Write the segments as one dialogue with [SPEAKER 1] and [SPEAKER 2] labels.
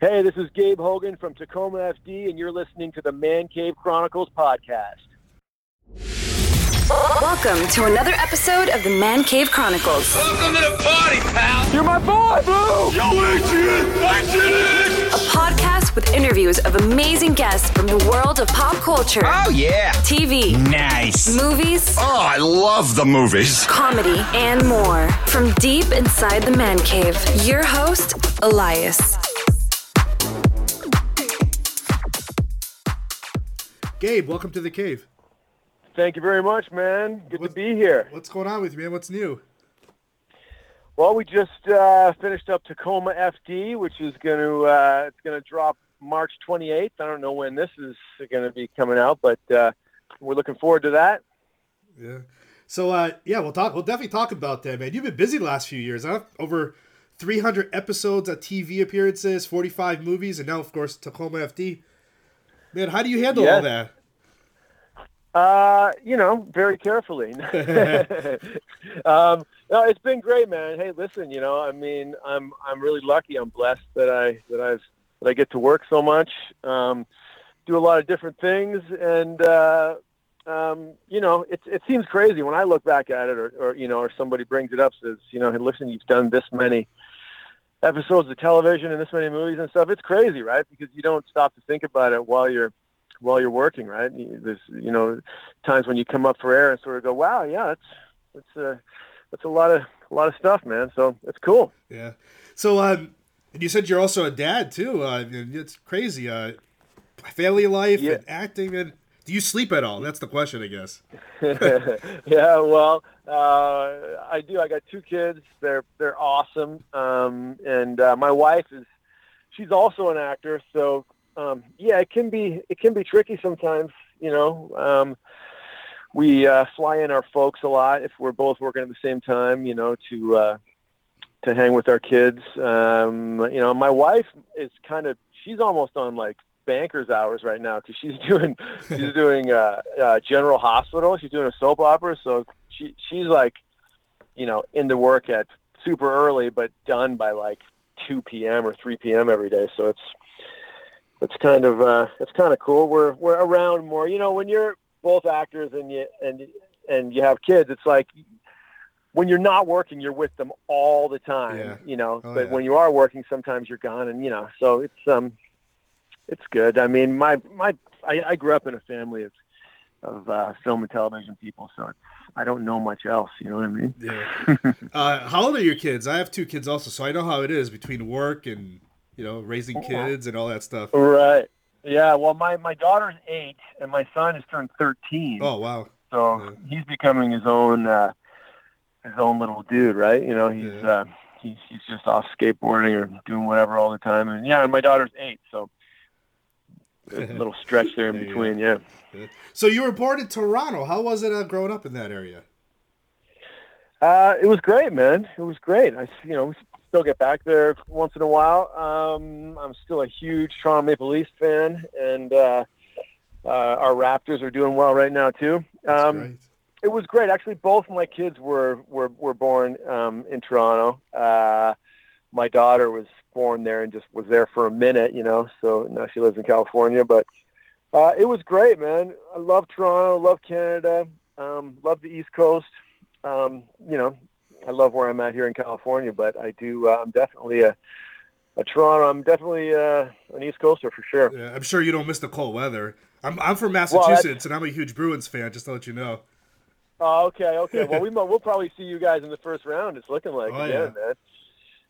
[SPEAKER 1] Hey, this is Gabe Hogan from Tacoma FD, and you're listening to the Man Cave Chronicles podcast.
[SPEAKER 2] Welcome to another episode of the Man Cave Chronicles.
[SPEAKER 3] Welcome to the party, pal.
[SPEAKER 1] You're my boy, Blue!
[SPEAKER 3] Yo, Adrian,
[SPEAKER 2] A podcast with interviews of amazing guests from the world of pop culture,
[SPEAKER 3] Oh, yeah.
[SPEAKER 2] TV,
[SPEAKER 3] Nice.
[SPEAKER 2] movies,
[SPEAKER 3] Oh, I love the movies.
[SPEAKER 2] comedy, and more. From deep inside the Man Cave, your host, Elias.
[SPEAKER 4] Gabe, welcome to the cave.
[SPEAKER 1] Thank you very much, man. Good to be here.
[SPEAKER 4] What's going on with you, man? What's new?
[SPEAKER 1] Well, we just uh, finished up Tacoma FD, which is going to uh, it's going to drop March 28th. I don't know when this is going to be coming out, but uh, we're looking forward to that.
[SPEAKER 4] Yeah. So, uh, yeah, we'll talk. We'll definitely talk about that, man. You've been busy the last few years, huh? Over 300 episodes of TV appearances, 45 movies, and now, of course, Tacoma FD. Man, how do you handle all that?
[SPEAKER 1] Uh, you know, very carefully. um, no, it's been great, man. Hey, listen, you know, I mean, I'm I'm really lucky. I'm blessed that I that I've that I get to work so much, um, do a lot of different things, and uh, um, you know, it it seems crazy when I look back at it, or, or you know, or somebody brings it up, says, you know, hey, listen, you've done this many episodes of television and this many movies and stuff. It's crazy, right? Because you don't stop to think about it while you're while you're working, right? There's you know times when you come up for air and sort of go, wow, yeah, that's that's uh, that's a lot of a lot of stuff, man. So it's cool.
[SPEAKER 4] Yeah. So, um, and you said you're also a dad, too. Uh, it's crazy. Uh, family life
[SPEAKER 1] Yeah.
[SPEAKER 4] and acting. And do you sleep at all? That's the question, I guess.
[SPEAKER 1] yeah, well, uh, I do. I got two kids. They're they're awesome, um, and uh, my wife is she's also an actor. So um, yeah, it can be it can be tricky sometimes. You know, um, we uh, fly in our folks a lot if we're both working at the same time. You know, to uh, to hang with our kids. Um, you know, my wife is kind of she's almost on like banker's hours right now because she's doing she's doing uh, uh, General Hospital. She's doing a soap opera, so she she's like, you know, into work at super early, but done by like two p.m. or three p.m. every day. So it's it's kind of uh, it's kind of cool. We're we're around more. You know, when you're both actors and you and and you have kids, it's like when you're not working, you're with them all the time.
[SPEAKER 4] Yeah.
[SPEAKER 1] You know,
[SPEAKER 4] Oh,
[SPEAKER 1] but
[SPEAKER 4] yeah.
[SPEAKER 1] when you are working, sometimes you're gone, and you know, so it's um, it's good. I mean, my my I, I grew up in a family of of uh, film and television people, so it's, I don't know much else. You know what I mean?
[SPEAKER 4] Yeah. uh, how old are your kids? I have two kids also, so I know how it is between work and you know raising kids and all that stuff.
[SPEAKER 1] Right. Yeah. Well, my my daughter's eight, and my son has turned thirteen.
[SPEAKER 4] Oh wow.
[SPEAKER 1] so
[SPEAKER 4] yeah.
[SPEAKER 1] he's becoming his own uh, his own little dude, right? You know, he's
[SPEAKER 4] Yeah.
[SPEAKER 1] uh, he's he's just off skateboarding or doing whatever all the time, and yeah, and my daughter's eight, so a little stretch there in
[SPEAKER 4] There
[SPEAKER 1] between. Yeah.
[SPEAKER 4] So you were born in Toronto. How was it uh, growing up in that area?
[SPEAKER 1] Uh, it was great, man. It was great. I, you know, still get back there once in a while. Um, I'm still a huge Toronto Maple Leafs fan, and uh, uh, our Raptors are doing well right now too. Um, it was great. Actually, both my kids were were were born um, in Toronto. Uh, my daughter was born there and just was there for a minute, you know. So now she lives in California, but uh, it was great, man. I love Toronto, love Canada, um, love the East Coast. Um, you know, I love where I'm at here in California, but I do. Uh, I'm definitely a, a Toronto. I'm definitely uh, an East Coaster for sure.
[SPEAKER 4] Yeah, I'm sure you don't miss the cold weather. I'm I'm from Massachusetts
[SPEAKER 1] that's-
[SPEAKER 4] and I'm a huge Bruins fan. Just to let you know.
[SPEAKER 1] Oh, okay, okay. Well, we we'll probably see you guys in the first round. It's looking like
[SPEAKER 4] Oh,
[SPEAKER 1] again,
[SPEAKER 4] yeah.
[SPEAKER 1] man.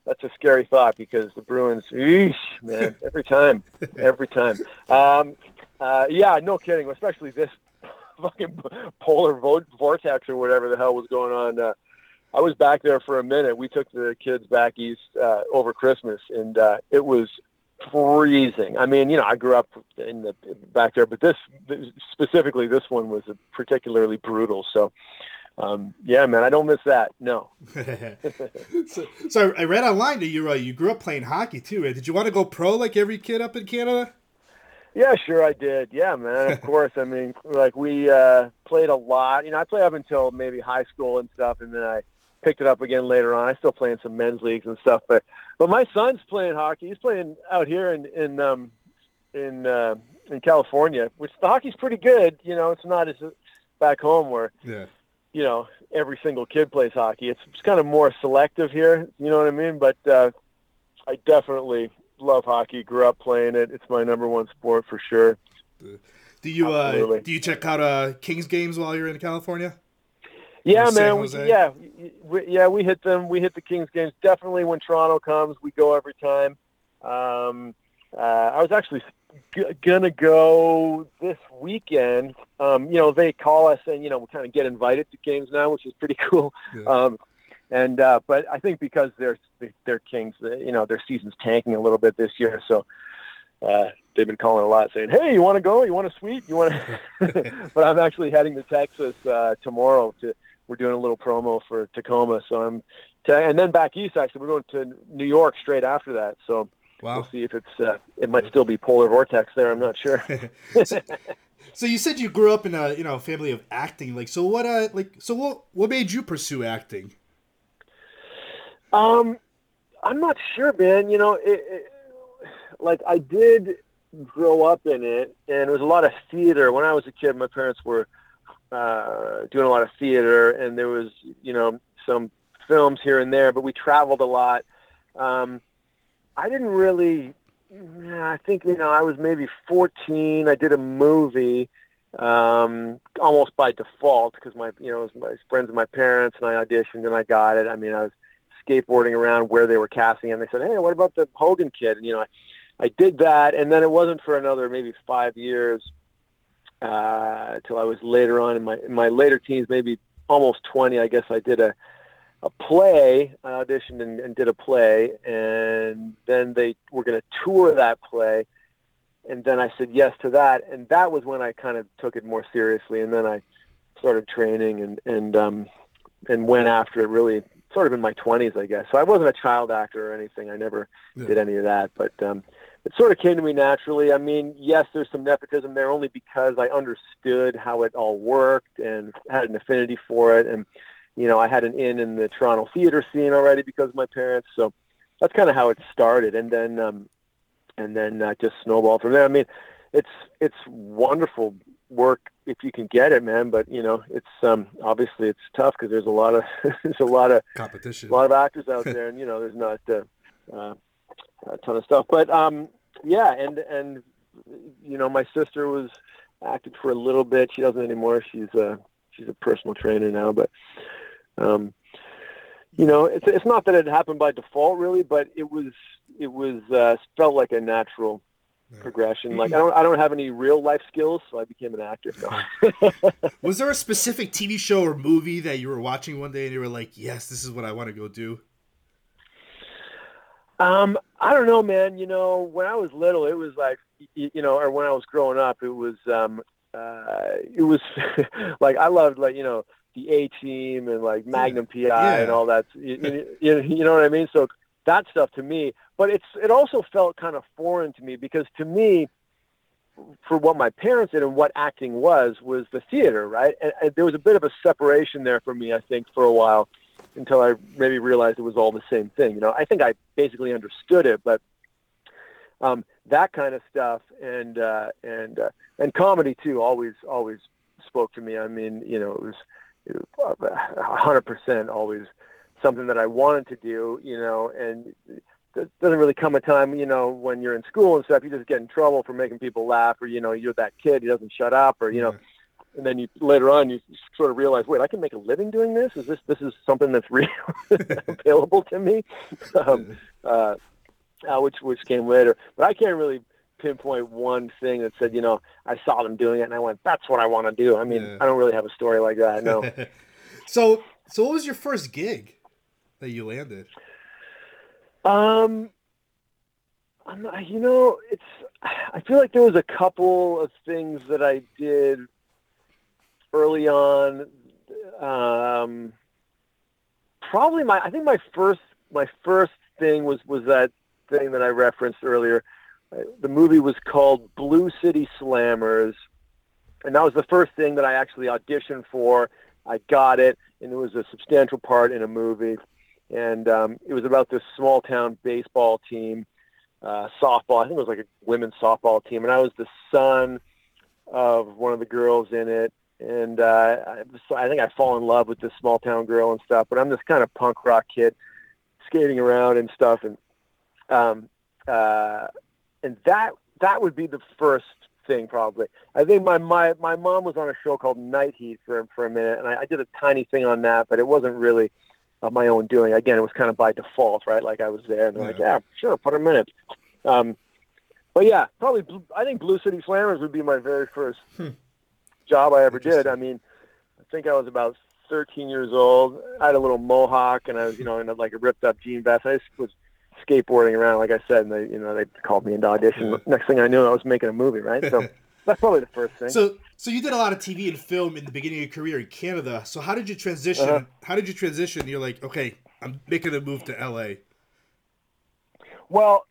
[SPEAKER 1] That's a scary thought because the Bruins, eesh, man, every time, every time. Um, uh, yeah, no kidding. Especially this fucking polar vo- vortex or whatever the hell was going on. Uh, I was back there for a minute. We took the kids back east uh, over Christmas, and uh, it was freezing. I mean, you know, I grew up in the back there, but this specifically, this one was particularly brutal. So, um, yeah, man, I don't miss that. No.
[SPEAKER 4] so, so I read online that you uh, you grew up playing hockey too. Did you want to go pro like every kid up in Canada?
[SPEAKER 1] Yeah, sure I did. Yeah, man. Of course. I mean, like we uh, played a lot. You know, I played up until maybe high school and stuff, and then I picked it up again later on. I still play in some men's leagues and stuff, but but my son's playing hockey. He's playing out here in in um, in uh, in California, which the hockey's pretty good. You know, it's not as back home where
[SPEAKER 4] Yeah.
[SPEAKER 1] you know every single kid plays hockey. It's, it's kind of more selective here. You know what I mean? But uh, I definitely love hockey. Grew up playing it. It's my number one sport for sure.
[SPEAKER 4] Do you uh do you check out uh Kings games while you're in California?
[SPEAKER 1] Yeah, man. We, yeah, we, yeah. We hit them. We hit the Kings games. Definitely when Toronto comes, we go every time. Um, uh, I was actually g- gonna go this weekend. Um, you know, they call us and you know we kind of get invited to games now, which is pretty cool.
[SPEAKER 4] Yeah.
[SPEAKER 1] Um, and uh, but I think because they're they're Kings, uh, you know, their season's tanking a little bit this year, so. Uh, they've been calling a lot, saying, "Hey, you want to go? You want a suite? You want to?" but I'm actually heading to Texas uh, tomorrow to we're doing a little promo for Tacoma. So I'm, t- and then back east. Actually, we're going to New York straight after that. So
[SPEAKER 4] Wow.
[SPEAKER 1] we'll see if it's. Uh, it might still be polar vortex there. I'm not sure.
[SPEAKER 4] So you said you grew up in a you know family of acting. Like so what uh like so what what made you pursue acting?
[SPEAKER 1] um, I'm not sure, man. You know, it, it, like I did grow up in it, and it was a lot of theater. When I was a kid, my parents were uh, doing a lot of theater, and there was you know some films here and there, but we traveled a lot. Um, I didn't really. I think you know I was maybe 14. I did a movie um, almost by default because my you know it was my friends of my parents, and I auditioned and I got it. I mean, I was skateboarding around where they were casting, and they said, "Hey, what about the Hogan kid?" And you know, I, I did that, and then it wasn't for another maybe five years uh, till I was later on in my in my later teens, maybe almost 20. I guess I did a a play. I auditioned and, and did a play, and then they were going to tour that play, and then I said yes to that, and that was when I kind of took it more seriously, and then I started training and and um, and went after it really sort of in my 20s, I guess. So I wasn't a child actor or anything. I never
[SPEAKER 4] Yeah.
[SPEAKER 1] did any of that, but um, it sort of came to me naturally. I mean, yes, there's some nepotism there only because I understood how it all worked and had an affinity for it. And, you know, I had an in in the Toronto theater scene already because of my parents. So that's kind of how it started. And then, um, and then uh, just snowballed from there. I mean, it's, it's wonderful work if you can get it, man. But, you know, it's, um, obviously it's tough because there's a lot of, there's a lot of,
[SPEAKER 4] Competition.
[SPEAKER 1] a lot of actors out there, and you know, there's not uh, uh, a ton of stuff. But um, yeah, and and you know, my sister was acted for a little bit. She doesn't anymore. She's a she's a personal trainer now. But um, you know, it's it's not that it happened by default, really, but it was it was uh, felt like a natural progression. Like I don't I don't have any real life skills, so I became an actor. No.
[SPEAKER 4] Was there a specific TV show or movie that you were watching one day and you were like, "Yes, this is what I want to go do"?
[SPEAKER 1] Um, I don't know, man. You know, when I was little, it was like, you know, or when I was growing up, it was, um, uh, it was like I loved like you know the A Team and like Magnum PI
[SPEAKER 4] Yeah.
[SPEAKER 1] and all that. You, you, you know what I mean? So that stuff to me, but it's it also felt kind of foreign to me because to me, for what my parents did and what acting was was the theater, right? And, and there was a bit of a separation there for me, I think, for a while until I maybe realized it was all the same thing. You know, I think I basically understood it, but um, that kind of stuff and uh, and uh, and comedy too always always spoke to me. I mean, you know, it was was a hundred percent always something that I wanted to do. You know, and it doesn't really come a time, you know, when you're in school and stuff, you just get in trouble for making people laugh, or you know, you're that kid who doesn't shut up, or you know, and then you later on you sort of realize, wait, I can make a living doing this. Is this this is something that's real available to me? Um, uh, uh, which which came later, but I can't really pinpoint one thing that said, you know, I saw them doing it and I went, that's what I want to do. I mean,
[SPEAKER 4] Yeah.
[SPEAKER 1] I don't really have a story like that. No.
[SPEAKER 4] So, so what was your first gig that you landed?
[SPEAKER 1] Um, I'm not, you know, it's. I feel like there was a couple of things that I did early on. Um, probably my. I think my first my first thing was was that thing that I referenced earlier. The movie was called Blue City Slammers, and that was the first thing that I actually auditioned for. I got it, and it was a substantial part in a movie. And um, it was about this small town baseball team, uh, softball. I think it was like a women's softball team, and I was the son of one of the girls in it. And uh, I, I think I fall in love with this small town girl and stuff. But I'm this kind of punk rock kid, skating around and stuff, and um, uh, and that that would be the first thing probably. I think my my my mom was on a show called Night Heat for for a minute, and I, I did a tiny thing on that, but it wasn't really of my own doing. Again, it was kind of by default, right? Like I was there, and they're like, "Yeah, sure, put in it." Um, but yeah, probably. I think Blue City Slammers would be my very first job I ever did. I mean, I think I was about 13 years old. I had a little mohawk, and I was, you know, in a, like a ripped up jean vest. I just was skateboarding around, like I said, and they, you know, they called me into audition. Next thing I knew, I was making a movie, right? So that's probably the first thing.
[SPEAKER 4] So, so you did a lot of TV and film in the beginning of your career in Canada. So, how did you transition?
[SPEAKER 1] Uh-huh.
[SPEAKER 4] How did you transition? You're like, okay, I'm making a move to LA.
[SPEAKER 1] Well,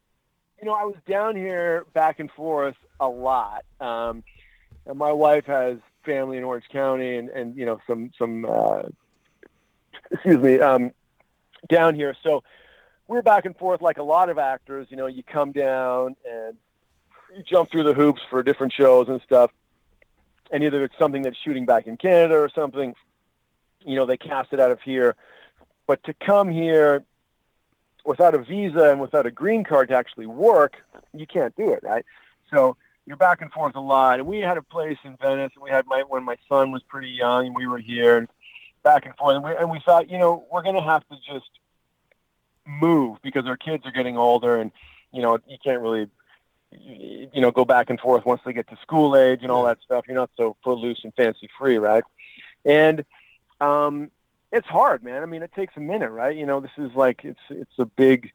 [SPEAKER 1] you know, I was down here back and forth a lot. Um, and my wife has family in Orange County and, and you know, some, some, uh, excuse me, um, down here. So we're back and forth like a lot of actors, you know, you come down and you jump through the hoops for different shows and stuff. And either it's something that's shooting back in Canada or something, you know, they cast it out of here. But to come here without a visa and without a green card to actually work, you can't do it, right? So you're back and forth a lot. And we had a place in Venice, and we had my when my son was pretty young, and we were here, and back and forth, and we, and we thought, you know, we're going to have to just move because our kids are getting older, and you know, you can't really, you know, go back and forth once they get to school age and all that stuff. You're not so footloose and fancy free, right? And um, it's hard, man. I mean, it takes a minute, right? You know, this is like it's it's a big,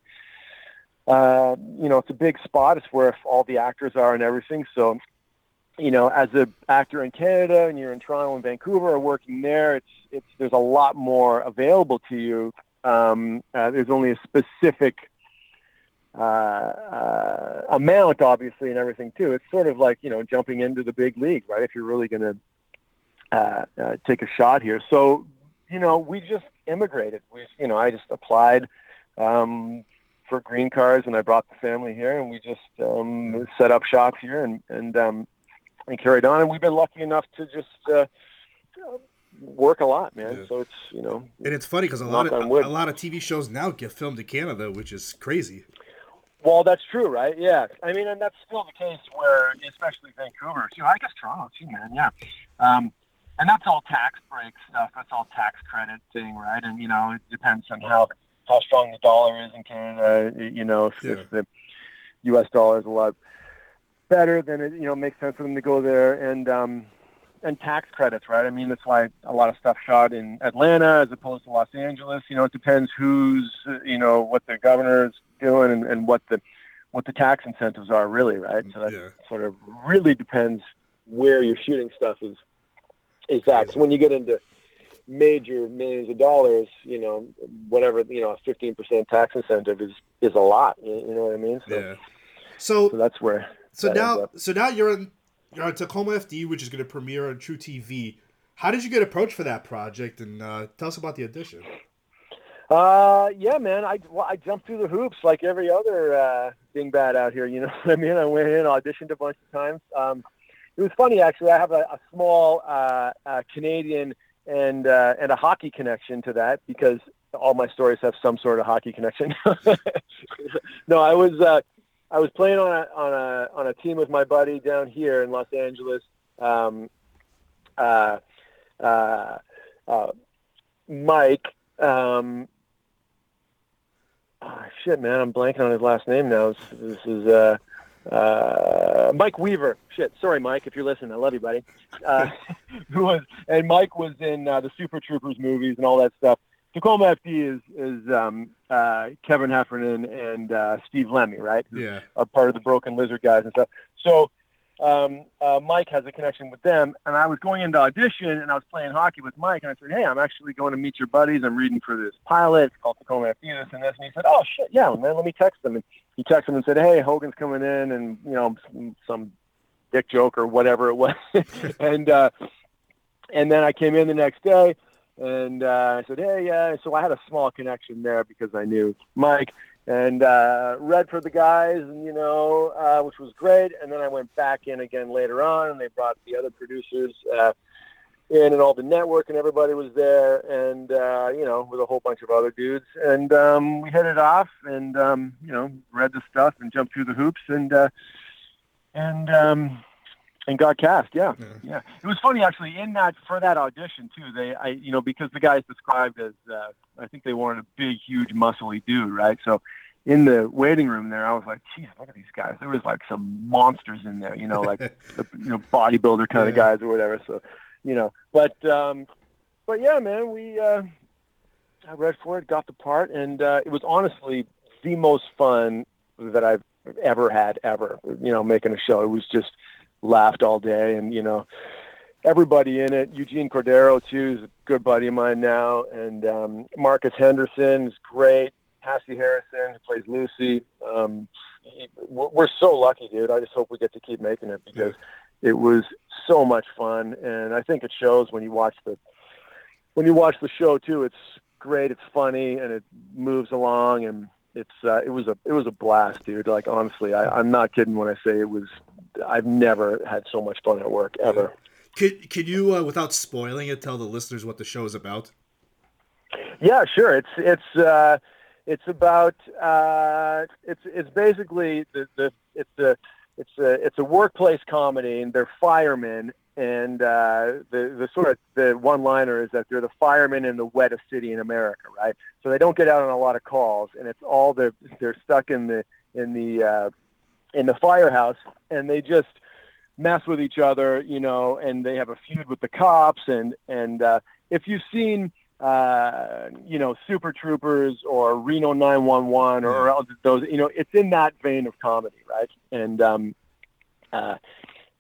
[SPEAKER 1] uh, you know, it's a big spot. It's where all the actors are and everything. So, you know, as an actor in Canada and you're in Toronto and Vancouver or working there, it's it's there's a lot more available to you. Um, uh, there's only a specific uh, uh, amount, obviously, and everything too. It's sort of like you know jumping into the big league, right? If you're really going to uh, uh, take a shot here. So, you know, we just immigrated. We, you know, I just applied um, for green cars, and I brought the family here, and we just um, set up shop here, and and um, and carried on. And we've been lucky enough to just uh, work a lot, man.
[SPEAKER 4] Yeah.
[SPEAKER 1] So it's you know,
[SPEAKER 4] And it's funny because a lot of
[SPEAKER 1] wood.
[SPEAKER 4] a lot of TV shows now get filmed in Canada, which is crazy.
[SPEAKER 1] Well, that's true, right? Yeah. I mean, and that's still the case where, especially Vancouver, too. I guess Toronto, too, man. Yeah. Um, and that's all tax break stuff. That's all tax credit thing, right? And, you know, it depends on how, how strong the dollar is in Canada. You know, if, if the U.S. dollar is a lot better, then it, you know, makes sense for them to go there. And, um, and tax credits, right? I mean, that's why a lot of stuff shot in Atlanta as opposed to Los Angeles. You know, it depends who's, you know, what the governor's doing and, and what the what the tax incentives are, really, right? So that
[SPEAKER 4] Yeah.
[SPEAKER 1] sort of really depends where you're shooting stuff is is that. 'Cause when you get into major millions of dollars, you know, whatever, you know, a 15% tax incentive is is a lot. You, know what I mean? So,
[SPEAKER 4] Yeah. So
[SPEAKER 1] so that's where.
[SPEAKER 4] so
[SPEAKER 1] that
[SPEAKER 4] now so now you're in, you're on Tacoma FD, which is going to premiere on TruTV. How did you get approached for that project? And uh, tell us about the audition.
[SPEAKER 1] Uh, yeah, man. I well, I jumped through the hoops like every other uh, dingbat out here. You know what I mean? I went in, auditioned a bunch of times. Um, it was funny actually. I have a, a small uh, uh, Canadian and uh, and a hockey connection to that because all my stories have some sort of hockey connection. no, I was uh, I was playing on a on a on a team with my buddy down here in Los Angeles. Um, uh, uh, uh, Mike. Um, oh, shit, man, I'm blanking on his last name now. This, this is uh, Mike Weaver. Shit, sorry, Mike, if you're listening, I love you, buddy. Uh, who was and Mike was in uh, the Super Troopers movies and all that stuff. Tacoma FD is is um, uh, Kevin Heffernan and uh, Steve Lemme, right?
[SPEAKER 4] Yeah.
[SPEAKER 1] are part of the Broken Lizard guys and stuff. So um, uh, Mike has a connection with them, and I was going into audition, and I was playing hockey with Mike, and I said, "Hey, I'm actually going to meet your buddies. I'm reading for this pilot. It's called Tacoma FD, this and this." And he said, "Oh shit, yeah, man. Let me text them." And he texted him and said, "Hey, Hogan's coming in, and you know, some, some dick joke or whatever it was." and uh, and then I came in the next day, and uh, I said, hey, yeah. So I had a small connection there because I knew Mike and uh, read for the guys, and you know, uh, which was great. And then I went back in again later on, and they brought the other producers uh, in, and all the network, and everybody was there, and uh, you know, with a whole bunch of other dudes, and um, we it off, and um, you know, read the stuff and jumped through the hoops, and uh, and um, and got cast. Yeah. yeah, yeah. It was funny actually in that for that audition too. They, I, you know, because the guys described as, uh, I think they wanted a big, huge, muscly dude, right? So in the waiting room there, I was like, geez, look at these guys. There was like some monsters in there, you know, like the, you know, bodybuilder kind yeah. of guys or whatever. So, you know, but, um, but yeah, man, we, uh, I read for it, got the part, and uh, it was honestly the most fun that I've ever had ever. You know, making a show. It was just laughed all day, and you know, everybody in it. Eugene Cordero too is a good buddy of mine now, and um, Marcus Henderson is great. Hassie Harrison who plays Lucy. Um, we're so lucky, dude. I just hope we get to keep making it because it was so much fun, and I think it shows when you watch the when you watch the show too. It's great. It's funny and it moves along, and it's uh, it was a it was a blast, dude. Like honestly, I, I'm not kidding when I say it was I've never had so much fun at work ever.
[SPEAKER 4] Could could you, uh, without spoiling it, tell the listeners what the show is about?
[SPEAKER 1] Yeah, sure. It's it's uh, it's about uh, it's it's basically the, the it's a it's a it's a workplace comedy, and they're firemen, and uh, the the sort of the one liner is that they're the firemen in the wettest city in America, right? So they don't get out on a lot of calls, and it's all the they're stuck in the in the uh, in the firehouse, and they just mess with each other, you know, and they have a feud with the cops. And and uh, if you've seen, uh, you know, Super Troopers or Reno 911 or, or those, you know, it's in that vein of comedy, right? And um, uh,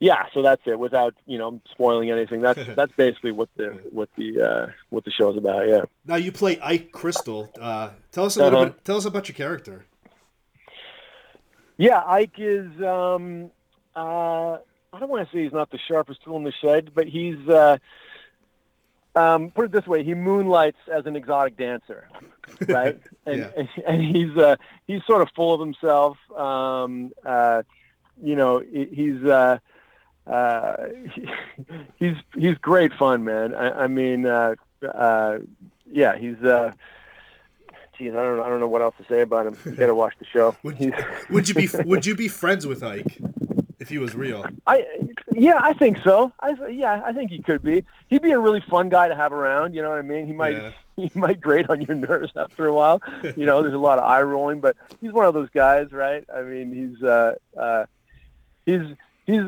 [SPEAKER 1] yeah, so that's it. Without you know spoiling anything, that's that's basically what the what the uh, what the show's about. Yeah.
[SPEAKER 4] Now you play Ike Crystal. Uh, tell us a little uh-huh. bit. Tell us about your character.
[SPEAKER 1] Yeah, Ike is. Um, uh, I don't want to say he's not the sharpest tool in the shed, but he's. Uh, um, put it this way: he moonlights as an exotic dancer, right? and, yeah. and, and he's uh, he's sort of full of himself. Um, uh, you know, he's uh, uh, he's he's great fun, man. I, I mean, uh, uh, yeah, he's. Uh, geez, I don't, I don't know what else to say about him. You got to watch the show.
[SPEAKER 4] would, you, would you be Would you be friends with Ike if he was real?
[SPEAKER 1] I yeah, I think so. I yeah, I think he could be. He'd be a really fun guy to have around. You know what I mean? He might yeah. he might grate on your nerves after a while. You know, there's a lot of eye rolling, but he's one of those guys, right? I mean, he's uh, uh, he's he's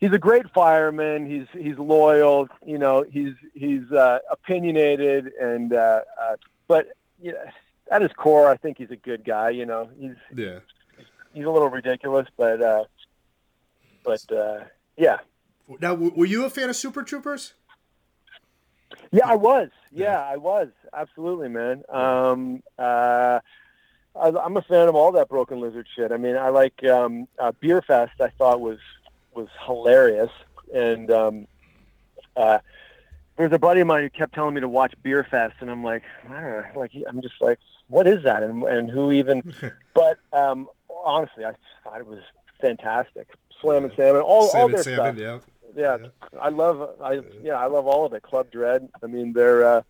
[SPEAKER 1] he's a great fireman. He's he's loyal. You know, he's he's uh, opinionated and uh, uh, but you know, at his core, I think he's a good guy. You know, he's
[SPEAKER 4] yeah,
[SPEAKER 1] he's a little ridiculous, but uh, but uh, yeah.
[SPEAKER 4] Now, were you a fan of Super Troopers?
[SPEAKER 1] Yeah, I was. Yeah, yeah. I was absolutely, man. Um, uh, I, am a fan of all that Broken Lizard shit. I mean, I like um, uh, Beerfest. I thought was was hilarious, and um, uh, there's a buddy of mine who kept telling me to watch Beerfest, and I'm like, I don't know, like I'm just like, what is that, and and who even? but um, honestly, I thought it was fantastic. Slammin' Salmon, all Slam all their salmon, stuff. Yeah. yeah. yeah, I love I yeah I love all of it. Club Dread. I mean, they're uh,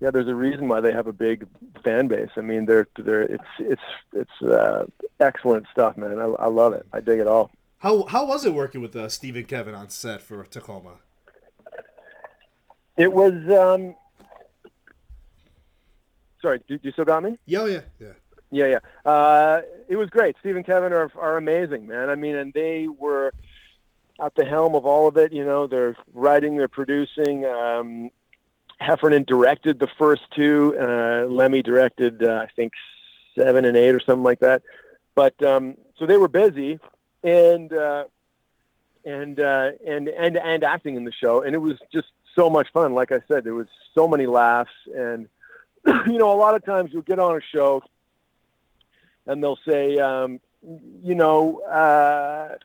[SPEAKER 1] yeah. There's a reason why they have a big fan base. I mean, they're they're it's it's it's uh, excellent stuff, man. I, I love it. I dig it all.
[SPEAKER 4] How how was it working with uh, Steve and Kevin on set for Tacoma?
[SPEAKER 1] It was. Um, sorry, do, you still got me?
[SPEAKER 4] Yeah, yeah, yeah.
[SPEAKER 1] Yeah, yeah. Uh, it was great. Steve and Kevin are are amazing, man. I mean, and they were at the helm of all of it. You know, they're writing, they're producing. Um, Heffernan directed the first two. Uh, Lemme directed, uh, I think, seven and eight or something like that. But um, so they were busy, and uh, and uh, and and and acting in the show, and it was just so much fun. Like I said, there was so many laughs, and you know, a lot of times you'll get on a show, and they'll say, um, you know, uh,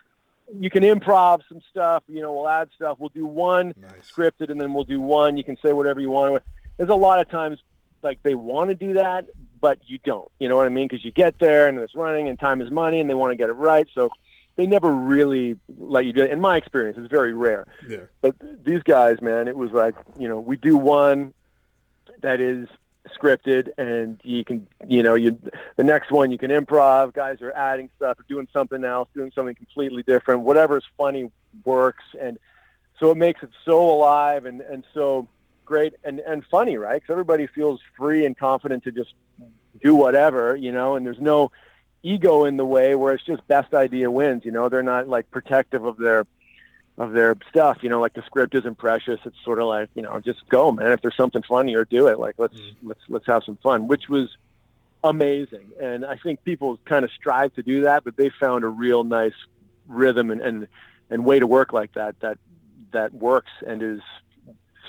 [SPEAKER 1] you can improv some stuff. You know, we'll add stuff. We'll do one nice. scripted, and then we'll do one. You can say whatever you want. there's a lot of times like they want to do that, but you don't. You know what I mean? Because you get there and it's running, and time is money, and they want to get it right. So they never really let you do it. In my experience, it's very rare.
[SPEAKER 4] Yeah.
[SPEAKER 1] But these guys, man, it was like you know we do one that is scripted and you can you know you the next one you can improv guys are adding stuff doing something else doing something completely different whatever's funny works and so it makes it so alive and and so great and and funny right? Because everybody feels free and confident to just do whatever you know and there's no ego in the way where it's just best idea wins you know? They're not like protective of their of their stuff. You know, like the script isn't precious. It's sort of like you know, just go, man. If there's something funny, or do it. Like let's let's let's have some fun, which was amazing. And I think people kind of strive to do that, but they found a real nice rhythm and and, and way to work like that that that works and is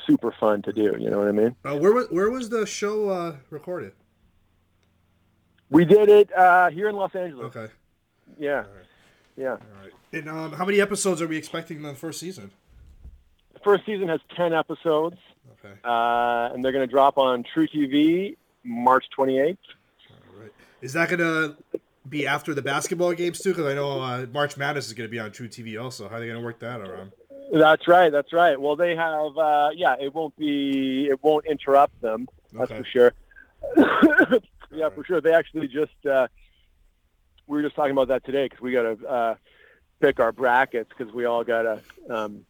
[SPEAKER 1] super fun to do. You know what I mean?
[SPEAKER 4] Uh, where was where was the show uh, recorded?
[SPEAKER 1] We did it uh, here in Los Angeles.
[SPEAKER 4] Okay.
[SPEAKER 1] Yeah, yeah.
[SPEAKER 4] All right. And um, how many episodes are we expecting in the first season?
[SPEAKER 1] The first season has ten episodes,
[SPEAKER 4] Okay.
[SPEAKER 1] uh, and they're going to drop on TruTV March 28th.
[SPEAKER 4] All right. Is that gonna be after the basketball games too? Because I know uh, March Madness is gonna be on TruTV also. How are they gonna work that around?
[SPEAKER 1] That's right. That's right. Well, they have. Uh, yeah, it won't be. It won't interrupt them. That's
[SPEAKER 4] Okay.
[SPEAKER 1] for sure. yeah, for sure. They actually just. Uh, we were just talking about that today because we got to uh, pick our brackets because we all got to. Um,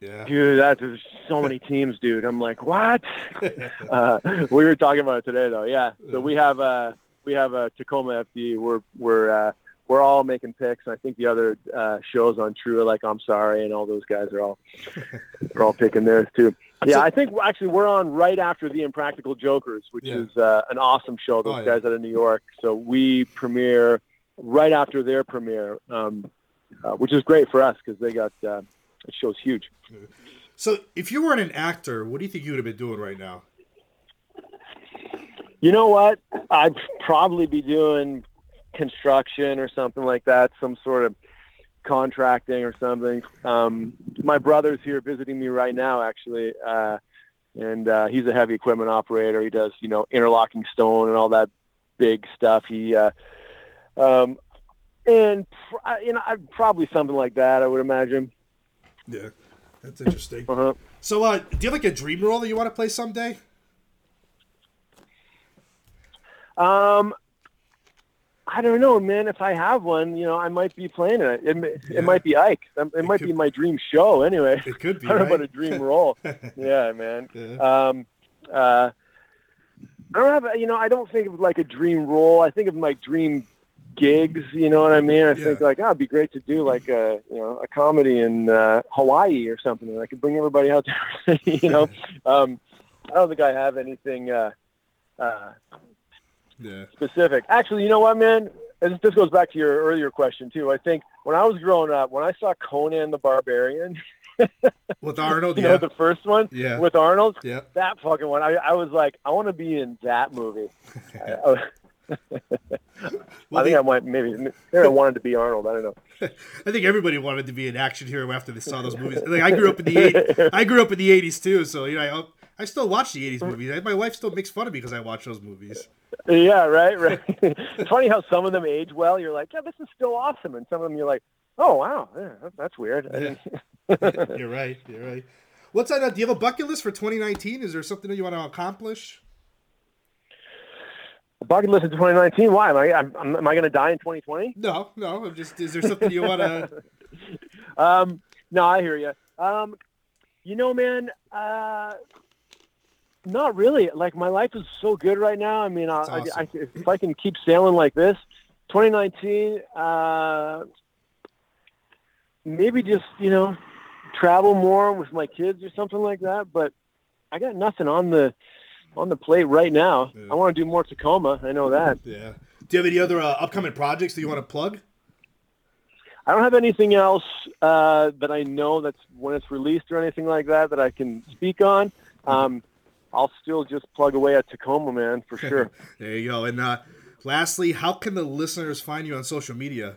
[SPEAKER 4] Yeah.
[SPEAKER 1] dude, that's there's so many teams, dude. I'm like, what? uh, we were talking about it today, though. Yeah. So we have uh, we have a Tacoma FD. We're we're uh, we're all making picks. And I think the other uh, shows on Tru, like I'm sorry, and all those guys are all they're all picking theirs too. Yeah, I think actually we're on right after the Impractical Jokers, which
[SPEAKER 4] Yeah.
[SPEAKER 1] is uh, an awesome show. Those
[SPEAKER 4] Oh, yeah.
[SPEAKER 1] guys out of New York. So we premiere right after their premiere, um, uh, which is great for us because they got uh, the show's huge.
[SPEAKER 4] So, if you weren't an actor, what do you think you would have been doing right now?
[SPEAKER 1] You know what? I'd probably be doing construction or something like that, some sort of contracting or something. Um, my brother's here visiting me right now, actually, uh, and uh, he's a heavy equipment operator. He does, you know, interlocking stone and all that big stuff. He, uh, um, and pr- you know, probably something like that. I would imagine.
[SPEAKER 4] Yeah, that's interesting.
[SPEAKER 1] Uh-huh.
[SPEAKER 4] So, uh, do you have like a dream role that you want to play someday?
[SPEAKER 1] Um, I don't know, man. If I have one, you know, I might be playing it. It,
[SPEAKER 4] Yeah.
[SPEAKER 1] it might be Ike. Um, It, might
[SPEAKER 4] could-
[SPEAKER 1] be my dream show, anyway.
[SPEAKER 4] It could be.
[SPEAKER 1] I don't know
[SPEAKER 4] right?
[SPEAKER 1] about a dream role. yeah, man.
[SPEAKER 4] Yeah.
[SPEAKER 1] Um, uh, I don't have, you know, I don't think of like a dream role. I think of like dream gigs. You know what I mean? I think like, oh, it'd be great to do like a, you know, a comedy in uh, Hawaii or something. And I could bring everybody out there. you know, um, I don't think I have anything. Uh, uh,
[SPEAKER 4] Yeah.
[SPEAKER 1] specific. Actually, you know what, man? And this goes back to your earlier question too. I think when I was growing up, when I saw Conan the Barbarian,
[SPEAKER 4] With Arnold,
[SPEAKER 1] you
[SPEAKER 4] yeah.
[SPEAKER 1] know, the first one
[SPEAKER 4] Yeah.
[SPEAKER 1] with Arnold,
[SPEAKER 4] yeah.
[SPEAKER 1] that fucking one, I, I was like, I want to be in that movie. I, I,
[SPEAKER 4] Well,
[SPEAKER 1] I think
[SPEAKER 4] they-
[SPEAKER 1] I might maybe, maybe I wanted to be Arnold. I don't know.
[SPEAKER 4] I think everybody wanted to be an action hero after they saw those movies. Like I grew up in the 80s. I grew up in the eighties too, so you know I, still watch the eighties movies. My wife still makes fun of me because I watch those movies.
[SPEAKER 1] Yeah, right, right. it's funny how some of them age well. You're like, yeah, this is still awesome, and some of them you're like, oh wow, yeah, that's weird. Didn't-
[SPEAKER 4] You're right. You're right. What's that? Uh, do you have a bucket list for 2019? Is there something that you want to accomplish?
[SPEAKER 1] Bucket list in 2019. Why am I? I'm- am I going to die in 2020?
[SPEAKER 4] No, no. I'm just. Is there something you want to?
[SPEAKER 1] Um, no, I hear you. Um, you know, man, uh, not really. Like my life is so good right now. I mean, I,
[SPEAKER 4] That's
[SPEAKER 1] I, I, if I can keep sailing like this, 2019, uh, maybe just you know, travel more with my kids or something like that. But I got nothing on the on the plate right now.
[SPEAKER 4] Yeah.
[SPEAKER 1] I want to do more Tacoma. I know that.
[SPEAKER 4] Yeah. Do you have any other uh, upcoming projects that you want to plug?
[SPEAKER 1] I don't have anything else uh, that I know that's when it's released or anything like that that I can speak on. Um, I'll still just plug away at Tacoma, man, for sure.
[SPEAKER 4] There you go. And uh, lastly, how can the listeners find you on social media?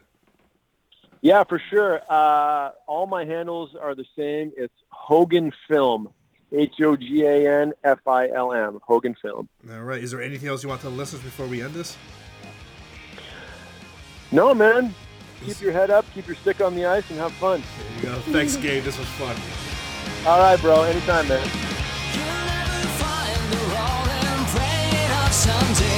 [SPEAKER 1] yeah, for sure. Uh, all my handles are the same. It's Hogan Film, H O G A N F I L M. Hogan Film.
[SPEAKER 4] All right. Is there anything else you want to listeners before we end this?
[SPEAKER 1] No, man. Keep your head up, keep your stick on the ice, and have fun.
[SPEAKER 4] There you go. Thanks, Gabe. This was fun.
[SPEAKER 1] All right, bro. Anytime, man. someday.